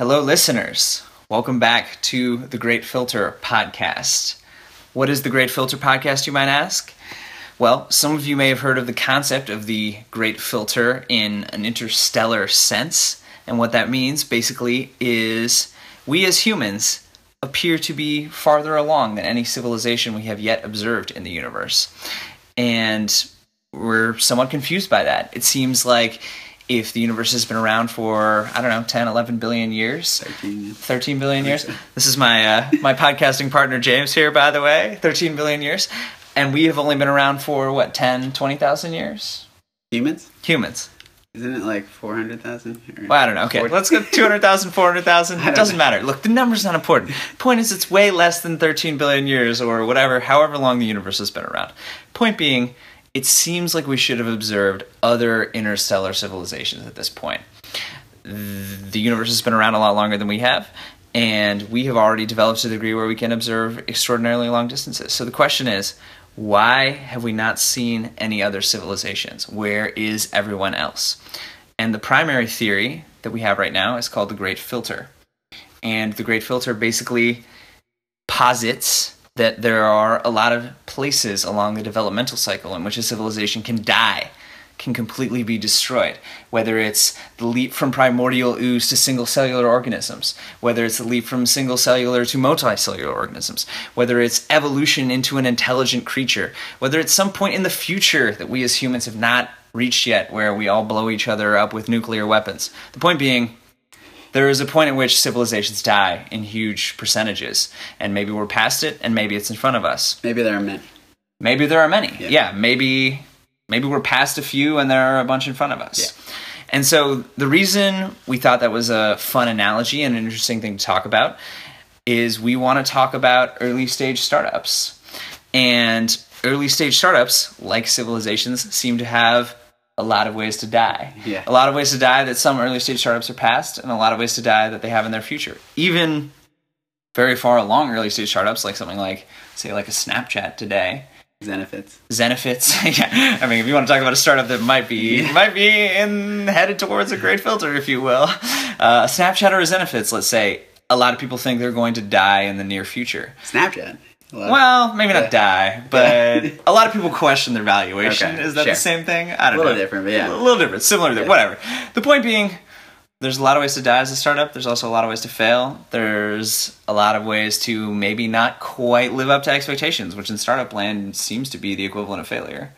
Hello, listeners. Welcome back to the Great Filter podcast. What is the Great Filter podcast, you might ask? Well, some of you may have heard of the concept of the Great Filter in an interstellar sense. And what that means basically is we as humans appear to be farther along than any civilization we have yet observed in the universe. And we're somewhat confused by that. It seems like if the universe has been around for i don't know 10 11 billion years. 13. 13 billion years. This is my uh, my podcasting partner james here by the way. 13 billion years. And we have only been around for what 10 20000 years? Humans? humans. Isn't it like 400,000? Well i don't know. Okay Forty- let's go 200000 400000 it doesn't matter. Look the number's not important. Point is it's way less than 13 billion years or whatever however long the universe has been around. Point being it seems like we should have observed other interstellar civilizations at this point the universe has been around a lot longer than we have, and we have already developed to the degree where we can observe extraordinarily long distances. So the question is, why have we not seen any other civilizations? Where is everyone else? And the primary theory that we have right now is called the Great Filter. And the Great Filter basically posits that there are a lot of places along the developmental cycle in which a civilization can die, can completely be destroyed. Whether it's the leap from primordial ooze to single cellular organisms, whether it's the leap from single cellular to multicellular organisms, whether it's evolution into an intelligent creature, whether it's some point in the future that we as humans have not reached yet where we all blow each other up with nuclear weapons. The point being, there is a point at which civilizations die in huge percentages, and maybe we're past it, and maybe it's in front of us. Maybe there are many. Maybe there are many. Yeah. Yeah, maybe maybe we're past a few, and there are a bunch in front of us. Yeah. And so the reason we thought that was a fun analogy and an interesting thing to talk about is we want to talk about early stage startups. And early stage startups, like civilizations, seem to have a lot of ways to die. Yeah. A lot of ways to die that some early stage startups are past, and a lot of ways to die that they have in their future. Even very far along early stage startups, like something like, say, like a Snapchat today, Zenithits. Zenefits. yeah, I mean, if you want to talk about a startup that might be might be in headed towards a great filter, if you will, uh, Snapchat or a Zenefits, let's say, a lot of people think they're going to die in the near future. Snapchat. A Well, maybe not die, but a lot of people question their valuation. Okay, Is that sure. the same thing? I don't know. A little know. different, but yeah. a little different, similar, to Yeah. whatever. The point being. There's a lot of ways to die as a startup. There's also a lot of ways to fail. There's a lot of ways to maybe not quite live up to expectations, which in startup land seems to be the equivalent of failure.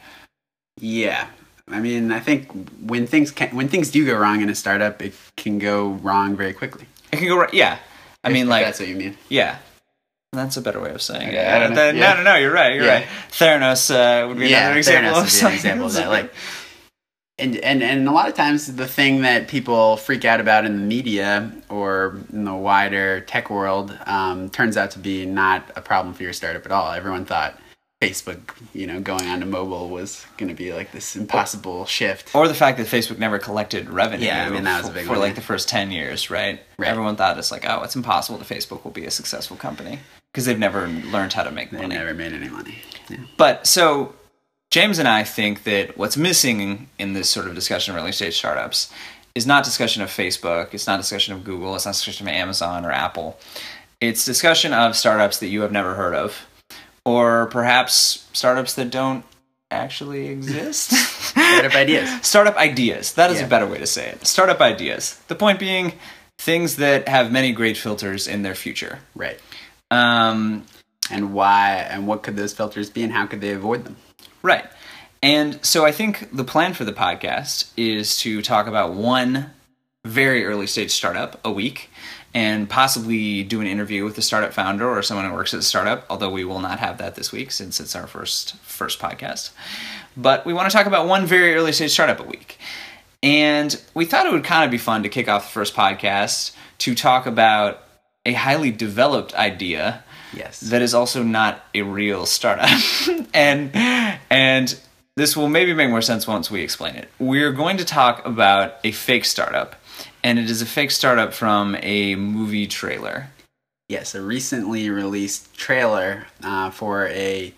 Yeah. I mean, I think when things can, when things do go wrong in a startup, it can go wrong very quickly. It can go right. Yeah, I If- mean, like, that's what you mean. yeah, that's a better way of saying Okay, it. I don't know. Yeah. No, no, no. You're right. You're Yeah. right. Theranos uh, would be yeah, another example Theranos of would be an example of that. Like, and, and and a lot of times the thing that people freak out about in the media or in the wider tech world um, turns out to be not a problem for your startup at all. Everyone thought Facebook, you know, going onto mobile was going to be like this impossible shift. or the fact that Facebook never collected revenue. Yeah, I mean, that was a big for one, like the first ten years, right? Right. Everyone thought it's like, oh, it's impossible that Facebook will be a successful company because they've never learned how to make money. They never made any money. Yeah. But so James and I think that what's missing in this sort of discussion of early stage startups is not discussion of Facebook, it's not discussion of Google, it's not discussion of Amazon or Apple. It's discussion of startups that you have never heard of, or perhaps startups that don't actually exist. Startup ideas. Startup ideas. That is Yeah. a better way to say it. Startup ideas. The point being things that have many great filters in their future. Right. Um, And why and what could those filters be and how could they avoid them? Right. And so I think the plan for the podcast is to talk about one very early stage startup a week and possibly do an interview with the startup founder or someone who works at the startup, although we will not have that this week since it's our first first podcast. But we want to talk about one very early stage startup a week. And we thought it would kind of be fun to kick off the first podcast to talk about a highly developed idea Yes. that is also not a real startup. and and this will maybe make more sense once we explain it. We're going to talk about a fake startup, and it is a fake startup from a movie trailer. Yes, a recently released trailer uh, for a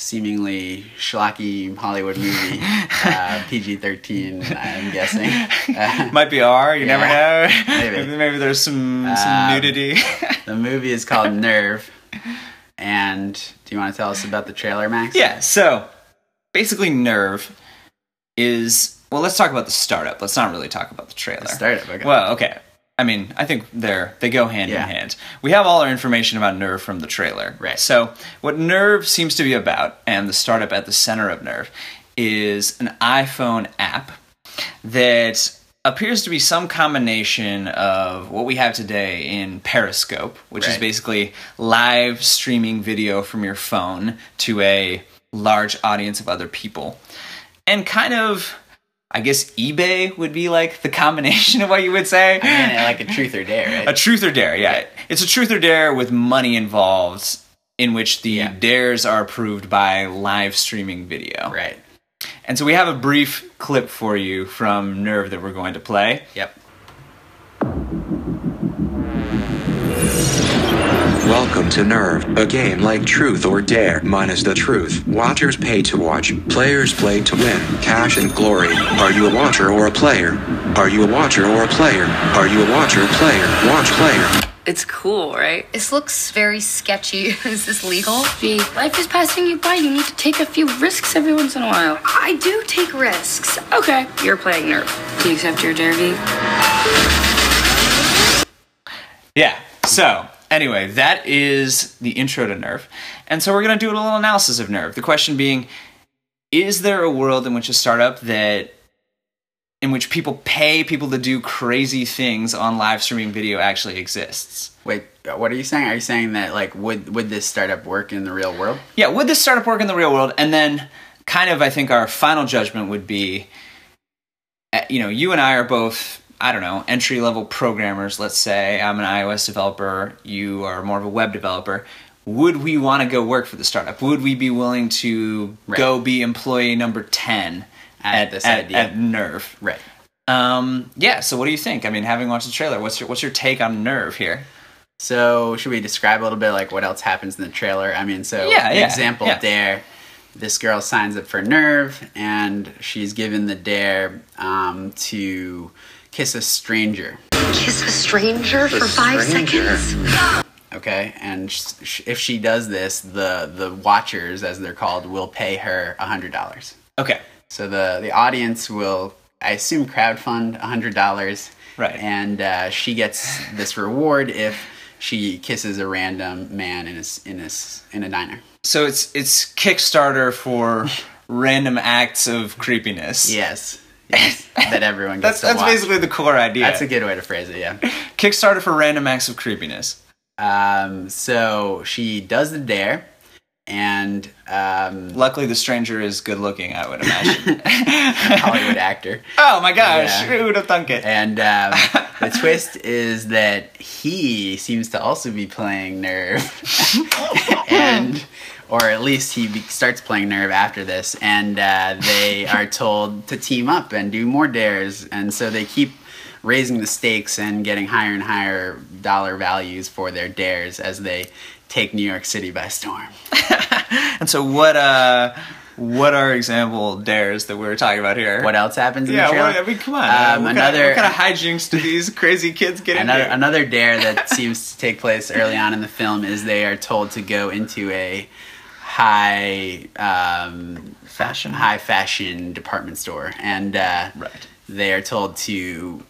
seemingly schlocky Hollywood movie, uh, PG thirteen. I'm guessing. Uh, Might be R. You never know. Maybe. maybe there's some some Um, nudity. the movie is called Nerve. And do you want to tell us about the trailer, Max? yeah. So basically, Nerve is well. Let's talk about the startup. Let's not really talk about the trailer. Startup. Okay. Well, okay. I mean, I think they're they go hand Yeah. in hand. We have all our information about Nerve from the trailer. Right. So, what Nerve seems to be about, and the startup at the center of Nerve, is an iPhone app that appears to be some combination of what we have today in Periscope, which is basically live streaming video from your phone to a large audience of other people, and kind of. I guess eBay would be like the combination of what you would say. I mean, like a truth or dare, right? A truth or dare, yeah. It's a truth or dare with money involved, in which the Yeah. dares are approved by live streaming video. right. And so we have a brief clip for you from Nerve that we're going to play. Yep. Welcome to Nerve, a game like Truth or Dare, minus the truth. Watchers pay to watch, players play to win, cash and glory. Are you a watcher or a player? Are you a watcher or a player? Are you a watcher, player, watch player? It's cool, right? This looks very sketchy. Is this legal? V, life is passing you by. You need to take a few risks every once in a while. I do take risks. Okay, you're playing Nerve. Do you accept your dare, V? Yeah. So, anyway, that is the intro to Nerve. And so we're going to do a little analysis of Nerve. The question being is there a world in which a startup that in which people pay people to do crazy things on live streaming video actually exists? Wait, what are you saying? Are you saying that like would would this startup work in the real world? Yeah, would this startup work in the real world? And then, kind of, I think our final judgment would be, uh, you know, you and I are both, I don't know, entry level programmers. Let's say I'm an iOS developer, you are more of a web developer. Would we want to go work for the startup? Would we be willing to Right. go be employee number ten At this at, idea. at Nerve? Right. Um, yeah. So, what do you think? I mean, having watched the trailer, what's your what's your take on Nerve here? So should we describe a little bit like what else happens in the trailer? I mean, so Yeah, yeah, example yeah. dare. This girl signs up for Nerve, and she's given the dare um, to kiss a stranger. Kiss a stranger for five seconds? Okay, and sh- sh- if she does this, the the watchers, as they're called, will pay her a hundred dollars. Okay. So the the audience will, I assume, crowdfund a hundred dollars, Right. And uh, she gets this reward if she kisses a random man in a s- in a s- in a diner. So it's it's Kickstarter for random acts of creepiness. Yes, yes, that everyone That's gets to that's watch. basically the core idea. That's a good way to phrase it. Yeah. Kickstarter for random acts of creepiness. Um, so she does the dare, and um, Luckily, the stranger is good looking. I would imagine. Hollywood actor. oh my gosh! Yeah. Who would have thunk it? And um, the twist is that he seems to also be playing Nerve, and or at least he be- starts playing Nerve after this, and uh, they are told to team up and do more dares, and so they keep raising the stakes and getting higher and higher dollar values for their dares as they take New York City by storm. And so, what uh, what are example dares that we were talking about here? What else happens in Yeah, the trailer? what, I mean, come on. Um, what, another kind of, what kind of hijinks do these crazy kids get another another dare that seems to take place early on in the film is they are told to go into a high um, Fashion. high fashion department store and uh, Right. they are told to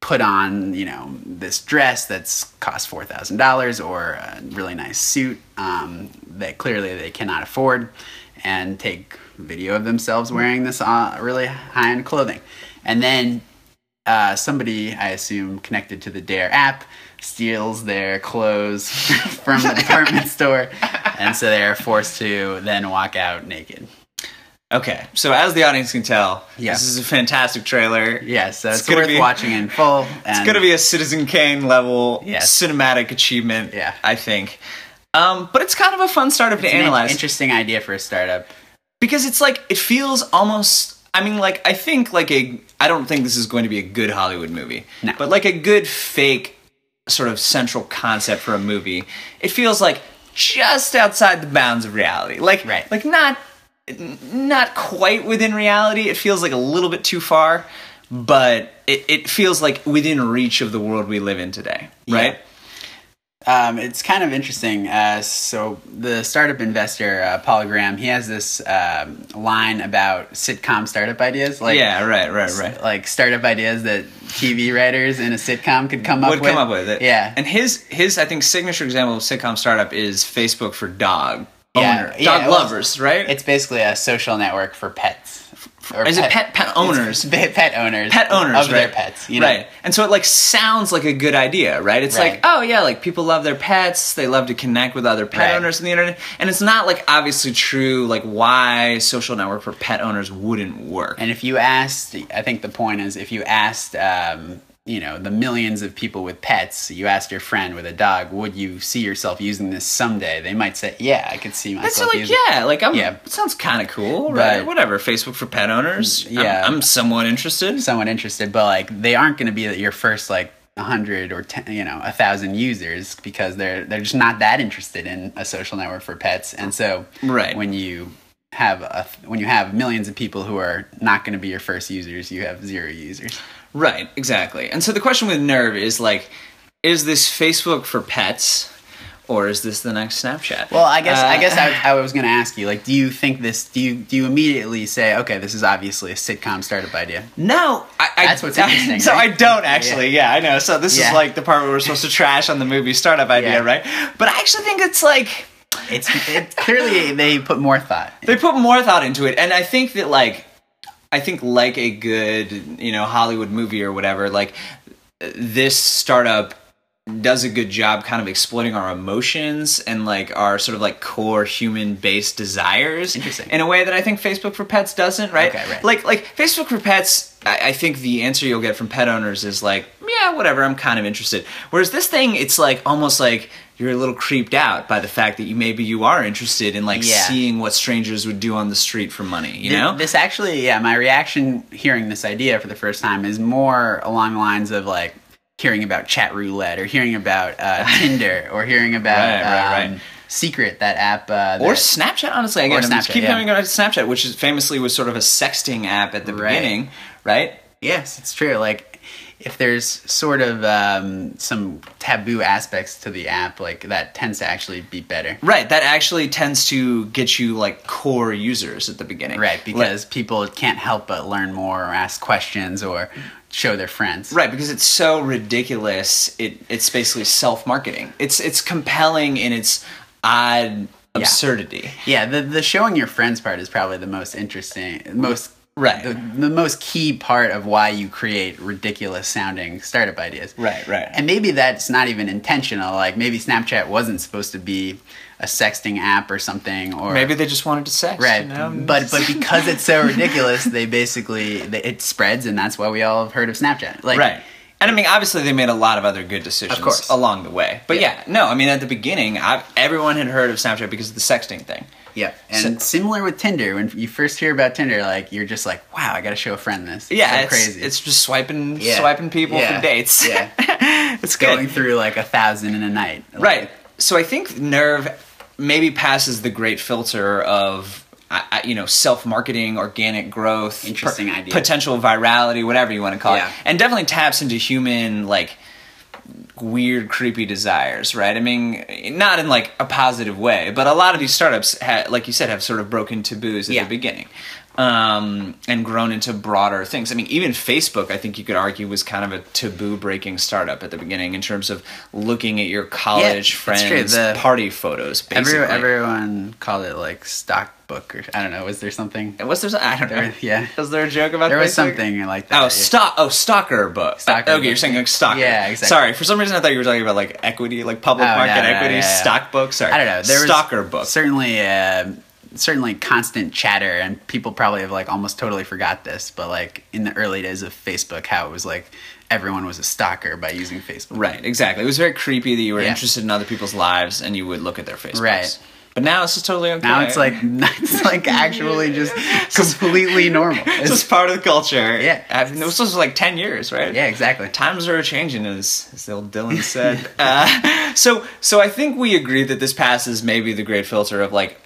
put on you know this dress that's cost four thousand dollars or a really nice suit um, that clearly they cannot afford and take video of themselves wearing this uh, really high end clothing and then uh, somebody, I assume, connected to the Dare app, steals their clothes from the department store, and so they are forced to then walk out naked. Okay, so as the audience can tell, Yeah. this is a fantastic trailer. Yes, so It's it's, worth be- watching in full. And It's gonna be a Citizen Kane level Yes. cinematic achievement. Yeah. I think. Um, but it's kind of a fun startup to an analyze interesting idea for a startup. because it's like it feels almost. I mean, like I think like a. I don't think this is going to be a good Hollywood movie, No. but like a good fake sort of central concept for a movie. It feels like just outside the bounds of reality. Like, Right. like not not quite within reality. It feels like a little bit too far, but it, it feels like within reach of the world we live in today, right? Um, it's kind of interesting. Uh, so the startup investor uh, Paul Graham, he has this um, line about sitcom startup ideas, like yeah, right, right, right. like startup ideas that TV writers in a sitcom could come up with. Would with. come up with it. Yeah, And his his I think signature example of sitcom startup is Facebook for dog Yeah, owner, yeah, dog well, lovers, right? it's basically a social network for pets. Or Is it pet pet owners? Pet, pet owners. pet owners, of right? their pets. You know? Right. And so it like sounds like a good idea, right? It's Right. like, oh yeah, like people love their pets, they love to connect with other pet Right. owners on the internet. And it's not like obviously true like why social network for pet owners wouldn't work. And if you asked, I think the point is, if you asked, um, you know, the millions of people with pets, you asked your friend with a dog, would you see yourself using this someday? They might say, yeah, I could see myself That's like yeah, like I'm. Yeah. It sounds kind of cool, right? But- Whatever. Facebook for pet owners. I'm- Yeah. I'm, somewhat interested. somewhat interested, but like they aren't going to be your first like hundred or ten, you know, a thousand users because they're they're just not that interested in a social network for pets. And so, Right. when you have a when you have millions of people who are not going to be your first users, you have zero users. Right, exactly. And so the question with Nerve is like, is this Facebook for pets, or is this the next Snapchat? Well, I guess I Uh, guess I, I was going to ask you, like, do you think this? Do you do you immediately say, okay, this is obviously a sitcom startup idea? No, I, I, That's what's interesting, so right? I don't actually. Yeah. I know. So this Yeah. is like the part where we're supposed to trash on the movie startup idea, Yeah. right? But I actually think it's like It's it, clearly they put more thought. they put more thought into it, and I think that like, I think like a good you know Hollywood movie or whatever, like this startup does a good job kind of exploiting our emotions and like our sort of like core human based desires Interesting. in a way that I think Facebook for Pets doesn't, right? Okay, right. Like like Facebook for Pets, I, I think the answer you'll get from pet owners is like, yeah, whatever, I'm kind of interested. Whereas this thing, it's like almost like you're a little creeped out by the fact that you maybe you are interested in like Yeah. seeing what strangers would do on the street for money, you Th- know? This actually, yeah, my reaction hearing this idea for the first time is more along the lines of like hearing about chat roulette or hearing about uh, Tinder or hearing about Right, right, um, right. Secret, that app. Uh, or Snapchat, honestly, again, Or let's Snapchat, keep yeah. coming on to Snapchat, which is famously was sort of a sexting app at the beginning, right? Yes, it's true. Like, if there's sort of um, some taboo aspects to the app, like that tends to actually be better. Right, that actually tends to get you like core users at the beginning. Right, Like- because people can't help but learn more or ask questions or show their friends. Right, because it's so ridiculous. It it's basically self marketing. It's it's compelling in its odd absurdity. Yeah, the the showing your friends part is probably the most interesting, most Right. the, the most key part of why you create ridiculous sounding startup ideas. Right, right. And maybe that's not even intentional. Like maybe Snapchat wasn't supposed to be a sexting app or something, or Maybe they just wanted to sex. right. You know? But but because it's so ridiculous, they basically they, it spreads, and that's why we all have heard of Snapchat. Like right. And I mean, obviously, they made a lot of other good decisions Of course. along the way. But yeah. Yeah. no, I mean, at the beginning, I, everyone had heard of Snapchat because of the sexting thing. Yeah, and similar with Tinder. When you first hear about Tinder, like you're just like, "Wow, I got to show a friend this." It's Yeah, so it's, crazy. it's just swiping, Yeah. swiping people Yeah. for dates. Yeah. it's good. going through like a thousand in a night. Right. So I think Nerve maybe passes the great filter of I- I- you know self-marketing, organic growth, Interesting idea. potential virality, whatever you want to call Yeah. it, and definitely taps into human like weird, creepy desires. Right. I mean, not in like a positive way, but a lot of these startups, ha- like you said, have sort of broken taboos at Yeah. the beginning. Um, and grown into broader things. I mean, even Facebook, I think you could argue, was kind of a taboo breaking startup at the beginning in terms of looking at your college true. friends' The- party photos. Basically, Every, everyone called it like stock book or I don't know. Was there something? was there? some- I don't know. Yeah. Was there a joke about that? There was something like that. Oh, yeah. stock. Oh, stalker book. Stalker okay, book. you're saying like stalker. Yeah, exactly. Sorry, for some reason I thought you were talking about like equity, like public Oh, no, market no, equity, yeah, yeah. stock book. Sorry, I don't know. There was stalker book. Certainly, uh, certainly constant chatter, and people probably have like almost totally forgot this. But like in the early days of Facebook, how it was like everyone was a stalker by using Facebook. Right, exactly. It was very creepy that you were Yeah. interested in other people's lives and you would look at their Facebooks. Right. But now it's just totally okay. Now it's like it's like actually just completely normal. it's It's- just part of the culture. Yeah. I mean, this was like ten years, right? yeah, exactly. times are changing as, as the old dylan said uh, so so i think we agree that this passes maybe the great filter of like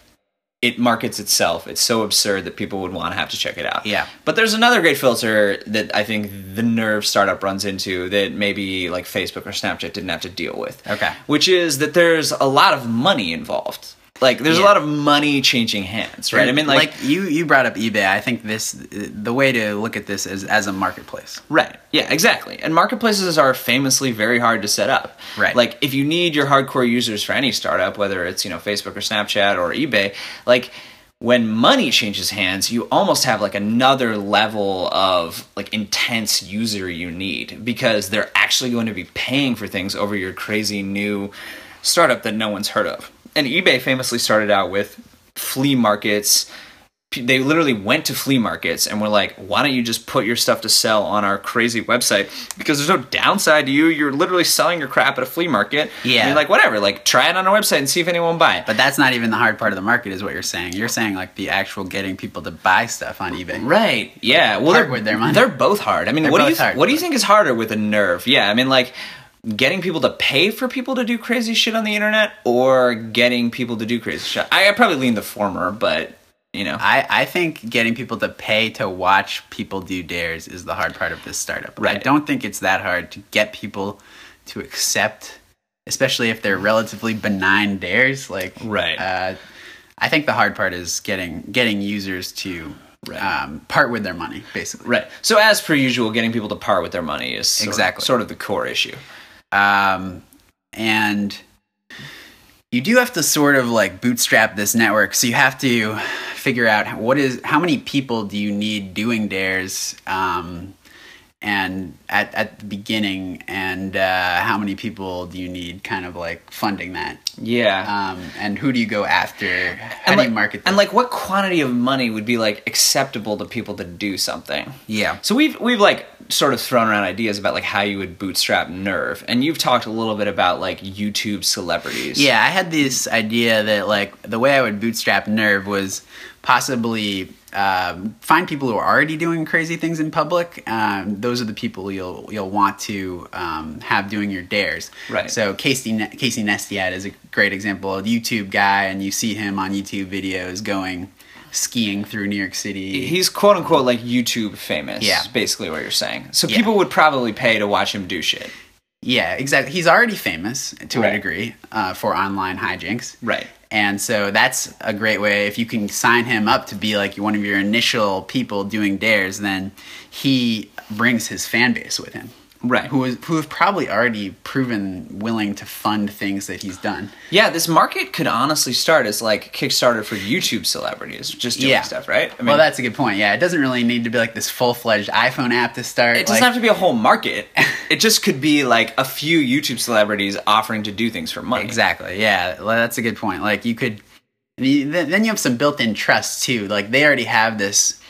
it markets itself it's so absurd that people would want to have to check it out Yeah. but there's another great filter that i think the nerve startup runs into that maybe like facebook or snapchat didn't have to deal with Okay. which is that there's a lot of money involved like there's a lot of money changing hands right i mean like, you you brought up eBay. I think this the way to look at this is as a marketplace. Right. Yeah, exactly. And marketplaces are famously very hard to set up. Right. Like if you need your hardcore users for any startup, whether it's, you know, Facebook or Snapchat or eBay, like when money changes hands, you almost have like another level of like intense user you need because they're actually going to be paying for things over your crazy new startup that no one's heard of. And eBay famously started out with flea markets they literally went to flea markets and were like, "Why don't you just put your stuff to sell on our crazy website? Because there's no downside to you. You're literally selling your crap at a flea market. Yeah. And you're like, whatever. Like, try it on our website and see if anyone will buy it. But that's not even the hard part of the market, is what you're saying. You're saying like the actual getting people to buy stuff on eBay. Right. Yeah. Well, they're, with their money. they're both hard. I mean, They're what do you hard. what do you think is harder with a nerve? Yeah. I mean, like getting people to pay for people to do crazy shit on the internet, or getting people to do crazy shit. I, I probably lean the former, but you know. I, I think getting people to pay to watch people do dares is the hard part of this startup. right. I don't think it's that hard to get people to accept, especially if they're relatively benign dares. Like, Right. Uh, I think the hard part is getting getting users to Right. um, part with their money, basically. Right. So as per usual, getting people to part with their money is sort Exactly. of, sort of the core issue. Um, and you do have to sort of like bootstrap this network. So you have to figure out what is how many people do you need doing dares? Um, and at, at the beginning and uh, how many people do you need kind of like funding that Yeah. um, and who do you go after how and do like, you market and like what quantity of money would be like acceptable to people to do something? yeah So we've we've like sort of thrown around ideas about like how you would bootstrap Nerve, and you've talked a little bit about like YouTube celebrities. Yeah, I had this idea that like the way I would bootstrap Nerve was possibly um, find people who are already doing crazy things in public. Um, those are the people you'll you'll want to um, have doing your dares. Right. So Casey Ne- Casey Neistat is a great example, of a YouTube guy, and you see him on YouTube videos going skiing through New York City. He's quote unquote like YouTube famous. Yeah. Basically what you're saying. So Yeah. people would probably pay to watch him do shit. Yeah, exactly. He's already famous to Right. a degree uh, for online hijinks. Right. And so that's a great way. If you can sign him up to be like one of your initial people doing dares, then he brings his fan base with him. Right. Who, is, who have probably already proven willing to fund things that he's done. Yeah, this market could honestly start as like Kickstarter for YouTube celebrities, just doing Yeah. stuff, right? I well, that's a good point. Yeah, it doesn't really need to be like this full fledged iPhone app to start. It doesn't like, have to be a whole market. It just could be like a few YouTube celebrities offering to do things for money. Exactly. Yeah, well, that's a good point. Like you could, then then you have some built-in trust too. Like they already have this,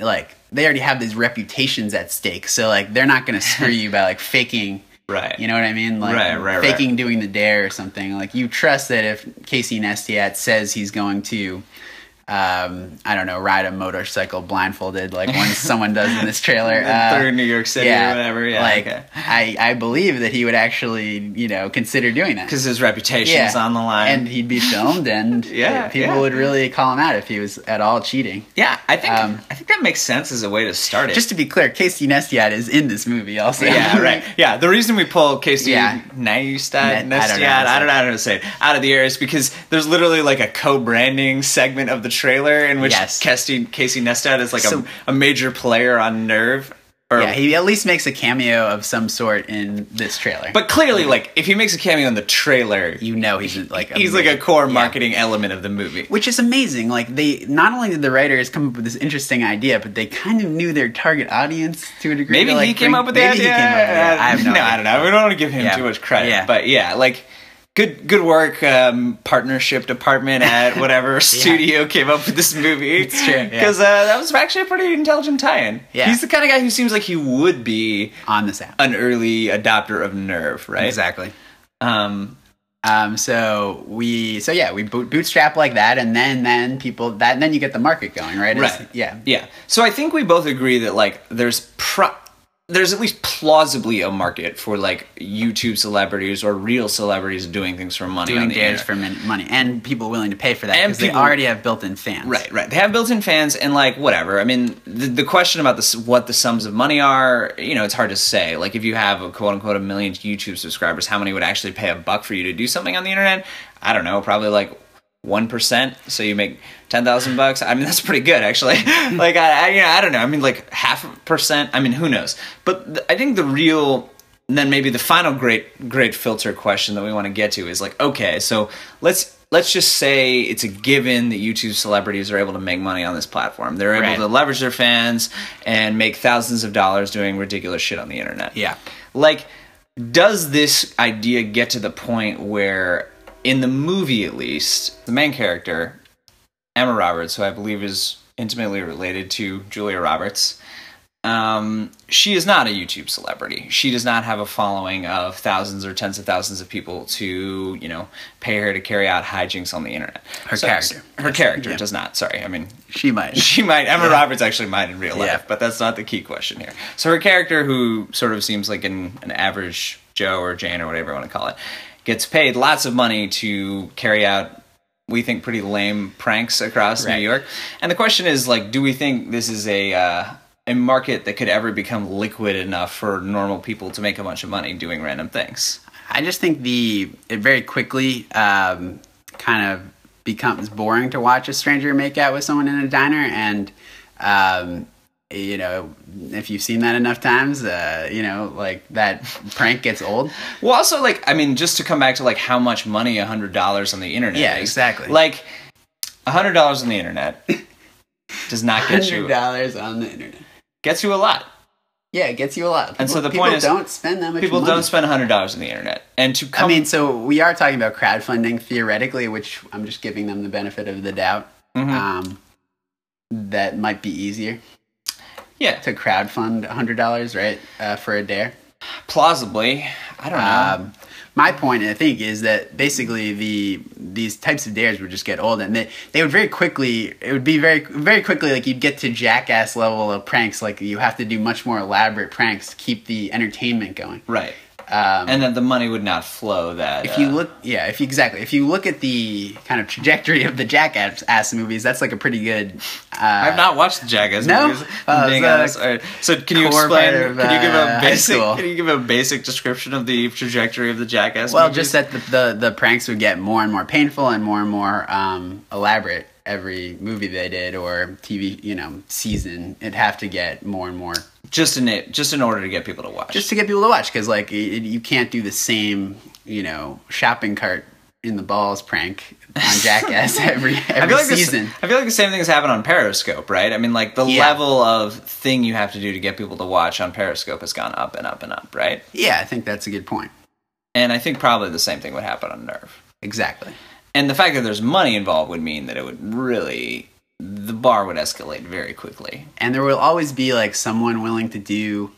like they already have these reputations at stake. So like they're not going to screw you by like faking. Right. You know what I mean? Like Right, right, right. faking doing the dare or something. Like you trust that if Casey Neistat says he's going to. Um, I don't know, ride a motorcycle blindfolded, like when someone does in this trailer. Uh, Through New York City or whatever. Yeah. like okay. I, I believe that he would actually, you know, consider doing that Because his reputation is on the line. and he'd be filmed, and Yeah, people yeah. would really call him out if he was at all cheating. yeah, I think Um, I think that makes sense as a way to start it. Just to be clear, Casey Neistat is in this movie also. yeah, right. Yeah, the reason we pull Casey Yeah. Neistat, Ne- I don't know Neistat, how to I don't know how to say it, out of the air is because there's literally like a co-branding segment of the trailer in which Yes. Casey, Casey Neistat is like So- a, a major player on Nerve. Or, Yeah, he at least makes a cameo of some sort in this trailer. but clearly, like, if he makes a cameo in the trailer, you know he's like he's like a core Yeah. marketing element of the movie. which is amazing. Like they not only did the writers come up with this interesting idea, but they kind of knew their target audience to a degree. Maybe to, like, he came bring- up with the maybe idea. He came up with it. I have no, idea. I don't know. We don't want to give him Yeah. too much credit, Yeah. but yeah, like good good work, um, partnership department at whatever studio came up with this movie. It's true, yeah. because uh, that was actually a pretty intelligent tie-in. Yeah. he's the kind of guy who seems like he would be on this app. an early adopter of Nerve, right? Exactly. Um, Um, so we, so yeah, we boot, bootstrap like that, and then then people that and then you get the market going, right? It's- Right. Yeah. Yeah. So I think we both agree that like there's pro- there's at least plausibly a market for like YouTube celebrities or real celebrities doing things for money Doing internet. for min- money and people willing to pay for that because they already have built-in fans. Right, right. They have built-in fans, and like whatever. I mean, the, the question about this, what the sums of money are, you know, it's hard to say. Like, if you have a quote unquote a million YouTube subscribers, how many would actually pay a buck for you to do something on the internet? I don't know. Probably like one percent. So you make ten thousand bucks. I mean, that's pretty good actually. like, I, I, you know, I don't know. I mean, like half a percent. I mean, who knows? But th- I think the real and then maybe the final great great filter question that we want to get to is like okay so let's let's just say it's a given that youtube celebrities are able to make money on this platform they're able Right. to leverage their fans and make thousands of dollars doing ridiculous shit on the internet Yeah. like does this idea get to the point where in the movie at least the main character emma roberts who i believe is intimately related to julia roberts um, she is not a YouTube celebrity. She does not have a following of thousands or tens of thousands of people to, you know, pay her to carry out hijinks on the internet. Her character. Her character Yeah. does not. Sorry, I mean, She might. she might. Emma Roberts actually might in real life, Yeah. but that's not the key question here. So her character, who sort of seems like an, an average Joe or Jane or whatever you want to call it, gets paid lots of money to carry out. We think pretty lame pranks across Right. New York, and the question is like, do we think this is a uh, a market that could ever become liquid enough for normal people to make a bunch of money doing random things? I just think the it very quickly um, kind of becomes boring to watch a stranger make out with someone in a diner, and um, you know if you've seen that enough times, uh, you know like that prank gets old. Well, also like I mean, just to come back to like how much money a hundred dollars on the internet. Yeah, is. exactly. Like a hundred dollars on the internet does not get Hundred you dollars on the internet. gets you a lot. Yeah, it gets you a lot. And so the People point is- don't spend that much. People money. don't spend a hundred dollars on the internet, and to come. I mean, so we are talking about crowdfunding theoretically, which I'm just giving them the benefit of the doubt. Mhm. Um, that might be easier yeah, to crowdfund hundred dollars, right, uh, for a dare. plausibly. I don't know. Um, my point, I think, is that basically the these types of dares would just get old, and they they would very quickly. It would be very very quickly like you'd get to jackass level of pranks. Like you have to do much more elaborate pranks to keep the entertainment going. right. Um, And then the money would not flow. That if you uh, look, yeah, if you exactly, if you look at the kind of trajectory of the jackass ass movies, that's like a pretty good. Uh, I've not watched the Jackass No? movies. I'm being it's, uh, honest. All right. So can you explain? of, can you give uh, a basic? Can you give a basic description of the trajectory of the Jackass? Well, movies? just that the, the the pranks would get more and more painful and more and more um, elaborate every movie they did or TV, you know, season. It'd have to get more and more just in it, just in order to get people to watch. just to get people to watch because like it, you can't do the same, you know, shopping cart in the balls prank on Jackass every every I feel like season. This, I feel like the same thing has happened on Periscope, right? I mean, like the Yeah. level of thing you have to do to get people to watch on Periscope has gone up and up and up, right? yeah, I think that's a good point. And I think probably the same thing would happen on Nerve. Exactly. And the fact that there's money involved would mean that it would really the bar would escalate very quickly. and there will always be like someone willing to do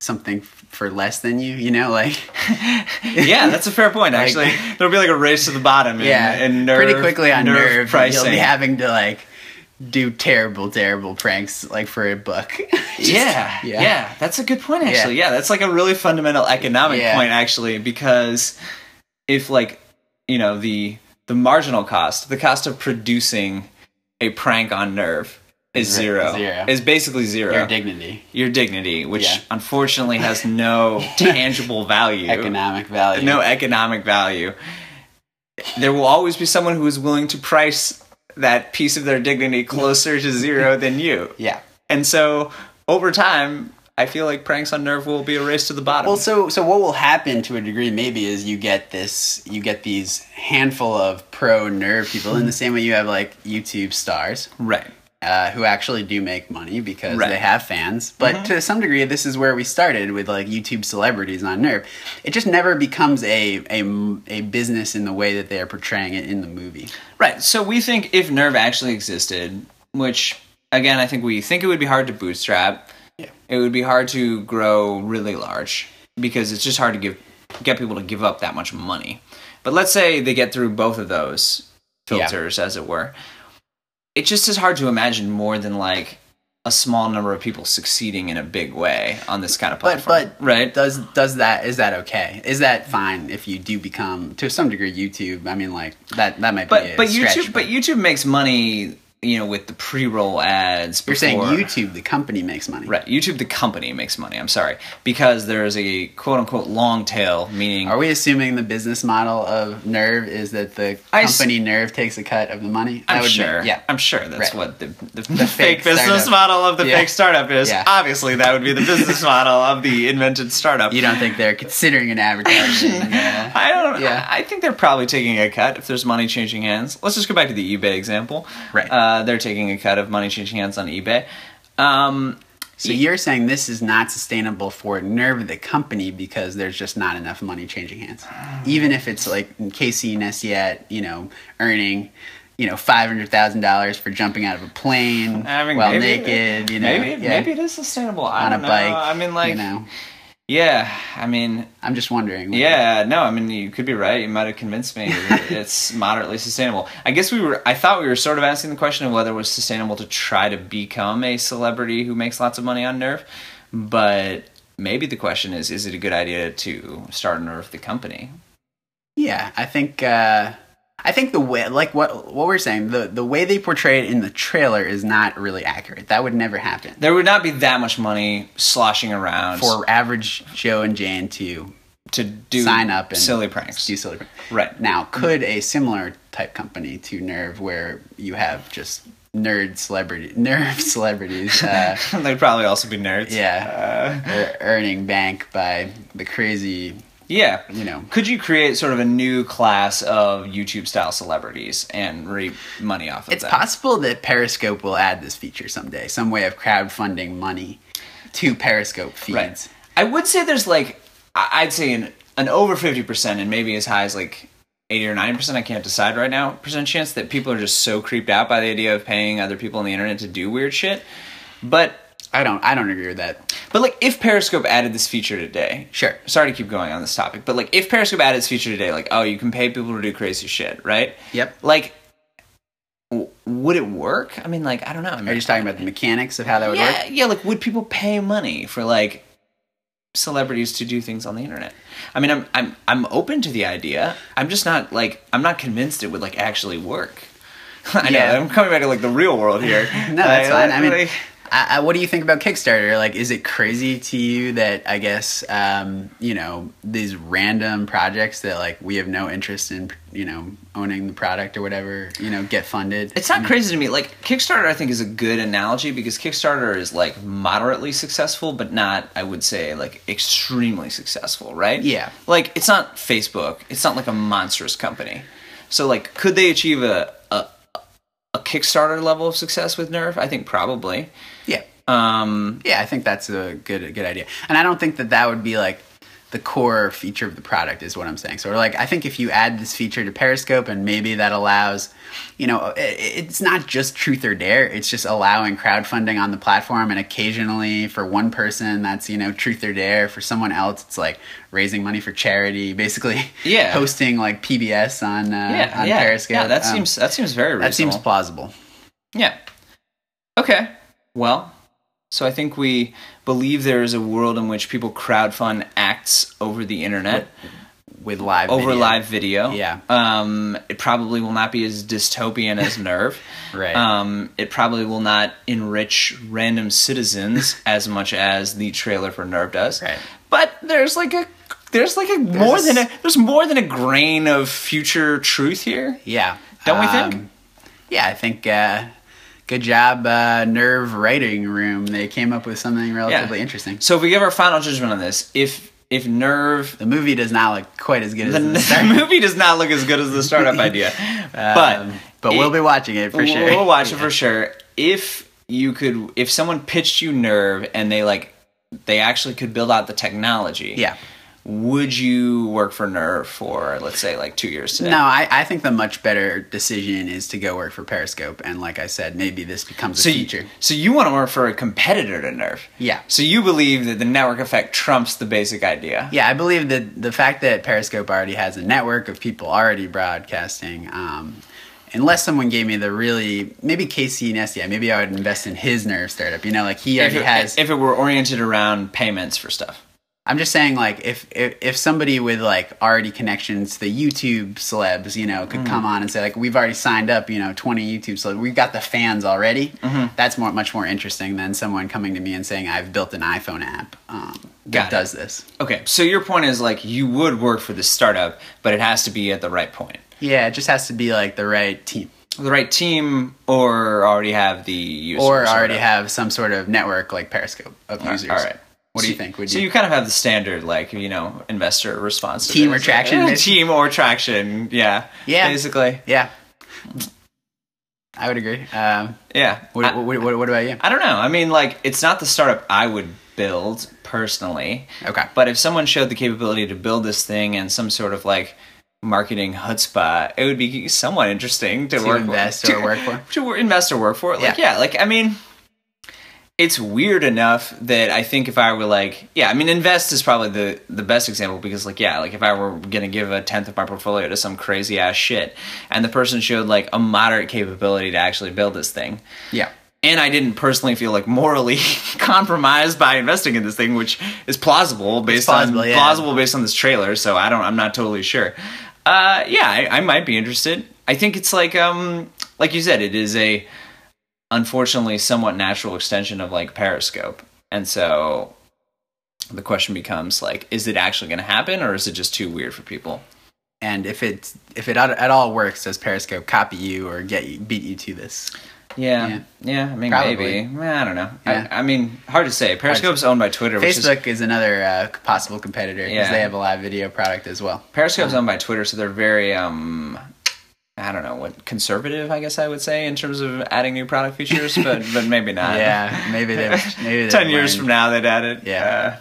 something f- for less than you you know like yeah, that's a fair point. Like- Actually, there'll be like a race to the bottom. Yeah nerve, pretty quickly on nerve, nerve, pricing. you'll be having to like do terrible terrible pranks like for a buck Just- yeah, yeah, that's a good point. Actually, yeah. that's like a really fundamental economic Yeah. point. Actually, because if like you know the the marginal cost, the cost of producing a prank on Nerve is zero. zero. Is basically zero. your dignity Your dignity, which Yeah. unfortunately has no tangible value, economic value no economic value. There will always be someone who is willing to price that piece of their dignity closer to zero than you. yeah And so over time, I feel like pranks on Nerve will be a race to the bottom. well so so what will happen to a degree maybe is you get this you get these handful of pro nerve people in the same way you have like youtube stars right. uh, who actually do make money because Right. they have fans. But to some degree, this is where we started with like YouTube celebrities on Nerve. It just never becomes a, a, a business in the way that they are portraying it in the movie. Right. So we think if Nerve actually existed, which again, I think we think it would be hard to bootstrap. Yeah. It would be hard to grow really large because it's just hard to give get people to give up that much money. But let's say they get through both of those Yeah. filters, as it were. It just is hard to imagine more than like a small number of people succeeding in a big way on this kind of platform. but right? does does that is that okay? Is that fine if you do become to some degree YouTube? I mean, like that that might be. but a but stretch, YouTube but YouTube makes money, you know, with the pre-roll ads. you're saying YouTube, the company, makes money, Right, YouTube, the company makes money. I'm sorry, because there's a quote unquote long tail, meaning Are we assuming the business model of Nerve is that the I s- company Nerve takes a cut of the money? I'm sure. Make, yeah, I'm sure that's Right. what the, the, the fake, fake business model of the Yeah. fake startup is. Yeah. Obviously, that would be the business model of the invented startup. You don't think they're considering an advertising? uh, I don't. Know. Yeah. I, I think they're probably taking a cut if there's money changing hands. Let's just go back to the eBay example. Right. Uh, they're taking a cut of money changing hands on eBay. Um, so you're saying this is not sustainable for Nerve, the company, because there's just not enough money changing hands. Even if it's like Casey Neistat, you know, earning, you know, five hundred thousand dollars for jumping out of a plane I mean, while naked, you know, maybe yeah, maybe it is sustainable. I on a don't know. bike. I mean, like, you know, yeah. I mean, I'm just wondering. Yeah, no, I mean you could be right. You might have convinced me. it's moderately sustainable. I guess we were. I thought we were sort of asking the question of whether it was sustainable to try to become a celebrity who makes lots of money on Nerve, but maybe the question is: Is it a good idea to start Nerve the company? Yeah, I think uh, I think the way like what what we're saying the the way they portray it in the trailer is not really accurate. That would never happen There would not be that much money sloshing around for average Joe and Jane to to do sign up and silly pranks. Do silly pranks. Right. now, could a similar type company to Nerve, where you have just nerd celebrity nerve celebrities, uh, They'd probably also be nerds. yeah, ear- earning bank by the crazy Yeah. you know. Could you create sort of a new class of YouTube style celebrities and reap money off of it? It's possible that Periscope will add this feature someday, some way of crowdfunding money to Periscope feeds. Right. I would say there's like I'd say an, an over fifty percent and maybe as high as like eighty or ninety percent. I can't decide right now. Percent chance that people are just so creeped out by the idea of paying other people on the internet to do weird shit. But I don't. I don't agree with that. but like if Periscope added this feature today, Sure. Sorry to keep going on this topic, but like if Periscope added this feature today, like oh you can pay people to do crazy shit, right? Yep. Like. w- Would it work? I mean, like I don't know. I mean, Are you just talking about the mechanics of how that would yeah, work? yeah. Like, would people pay money for like celebrities to do things on the internet? I mean, I'm I'm I'm open to the idea. I'm just not like I'm not convinced it would like actually work. I Yeah. know I'm coming back to like the real world here. No, that's I- fine. I mean, like- I, I, what do you think about Kickstarter? Like, is it crazy to you that I guess um, you know these random projects that like we have no interest in, you know, owning the product or whatever, you know, get funded? it's not crazy to me. Like Kickstarter, I think is a good analogy because Kickstarter is like moderately successful, but not, I would say, like extremely successful, right? Yeah. Like it's not Facebook. It's not like a monstrous company. So like, could they achieve a a, a Kickstarter level of success with Nerve? I think probably. Yeah, Um, yeah. I think that's a good a good idea, and I don't think that that would be like the core feature of the product is what I'm saying. So like, I think if you add this feature to Periscope and maybe that allows, you know, it, it's not just truth or dare. It's just allowing crowdfunding on the platform, and occasionally for one person that's you know truth or dare. For someone else, it's like raising money for charity, basically. Yeah. hosting like PBS on uh, yeah, on yeah, Periscope. yeah. That Um, seems that seems very reasonable. that seems plausible. Yeah. Okay. Well, so I think we believe there is a world in which people crowdfund acts over the internet, With live over video. live video. Yeah. Um, it probably will not be as dystopian as Nerve. Right. Um, it probably will not enrich random citizens as much as the trailer for Nerve does. Right. But there's like a there's like a more a than a there's more than a grain of future truth here. Yeah. Don't we think? Um, Yeah, I think uh, good job, uh, Nerve Writing Room. They came up with something relatively interesting. So if we give our final judgment on this, if if Nerve The movie does not look quite as good the, as the, the movie does not look as good as the startup idea, but um, but we'll be watching it for sure. We'll watch it for sure. If you could, if someone pitched you Nerve and they like, they actually could build out the technology. Yeah. Would you work for Nerve for let's say like two years today? No, I, I think the much better decision is to go work for Periscope. And like I said, maybe this becomes a So you, feature. so you want to work for a competitor to Nerve? Yeah. So you believe that the network effect trumps the basic idea? Yeah, I believe that the fact that Periscope already has a network of people already broadcasting, um, unless someone gave me the really maybe Casey Neistat, maybe I would invest in his nerve startup. You know, like he If already it, has. if it were oriented around payments for stuff. I'm just saying, like, if, if if somebody with like already connections to the YouTube celebs, you know, could Mm. come on and say like, we've already signed up, you know, 20 YouTube celebs, we've got the fans already. Mm-hmm. That's more much more interesting than someone coming to me and saying, I've built an iPhone app um, that does this. Okay, so your point is like you would work for this startup, but it has to be at the right point. Yeah, it just has to be like the right team. The right team, or already have the users, or already whatever. have some sort of network like Periscope of users. all right. What do you think? Would so you? you kind of have the standard, like you know, investor response. Team or traction, basically? team or traction. Yeah. Yeah. Basically. yeah, I would agree. Um, Yeah. what, I, what, what, what about you? I don't know. I mean, like, it's not the startup I would build personally. Okay. But if someone showed the capability to build this thing and some sort of like marketing chutzpah, it would be somewhat interesting to, To work invest for, or work for? To invest or work for. Like, Yeah. yeah. Like, I mean, it's weird enough that I think if I were like, yeah, I mean, invest is probably the the best example because, like, yeah, like if I were gonna give a tenth of my portfolio to some crazy ass shit, and the person showed like a moderate capability to actually build this thing, Yeah. and I didn't personally feel like morally compromised by investing in this thing, which is plausible based plausible, on yeah. plausible based on this trailer. So I don't, I'm not totally sure. Uh, yeah, I, I might be interested. I think it's like, um, like you said, it is a unfortunately somewhat natural extension of like Periscope, and so the question becomes like, is it actually going to happen, or is it just too weird for people? And if it if it at, all works, does Periscope copy you or get you beat you to this? Yeah, Yeah. yeah, I mean, Probably. maybe. I don't know. Yeah. I, I mean, hard to say. Periscope's owned by Twitter, which is Facebook is another uh, possible competitor because Yeah. they have a live video product as well. Periscope's owned by Twitter, so they're very um I don't know what conservative, I guess I would say, in terms of adding new product features, but but maybe not. Yeah, maybe they maybe ten years from now they'd add it. Yeah.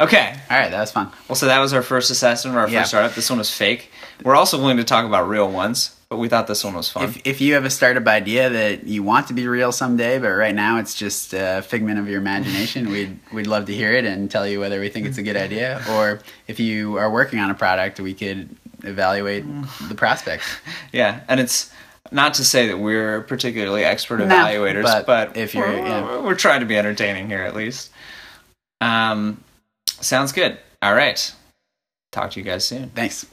Uh, okay. All right, that was fun. Well, so that was our first assessment of our Yeah. first startup. This one was fake. We're also willing to talk about real ones, but we thought this one was fun. If, if you have a startup idea that you want to be real someday, but right now it's just a figment of your imagination, we'd we'd love to hear it and tell you whether we think it's a good idea, or if you are working on a product, we could evaluate the prospects. yeah, and it's not to say that we're particularly expert No, evaluators, but but, if you're- we're, yeah. we're trying to be entertaining here at least. Um, sounds good. All right. Talk to you guys soon. Thanks.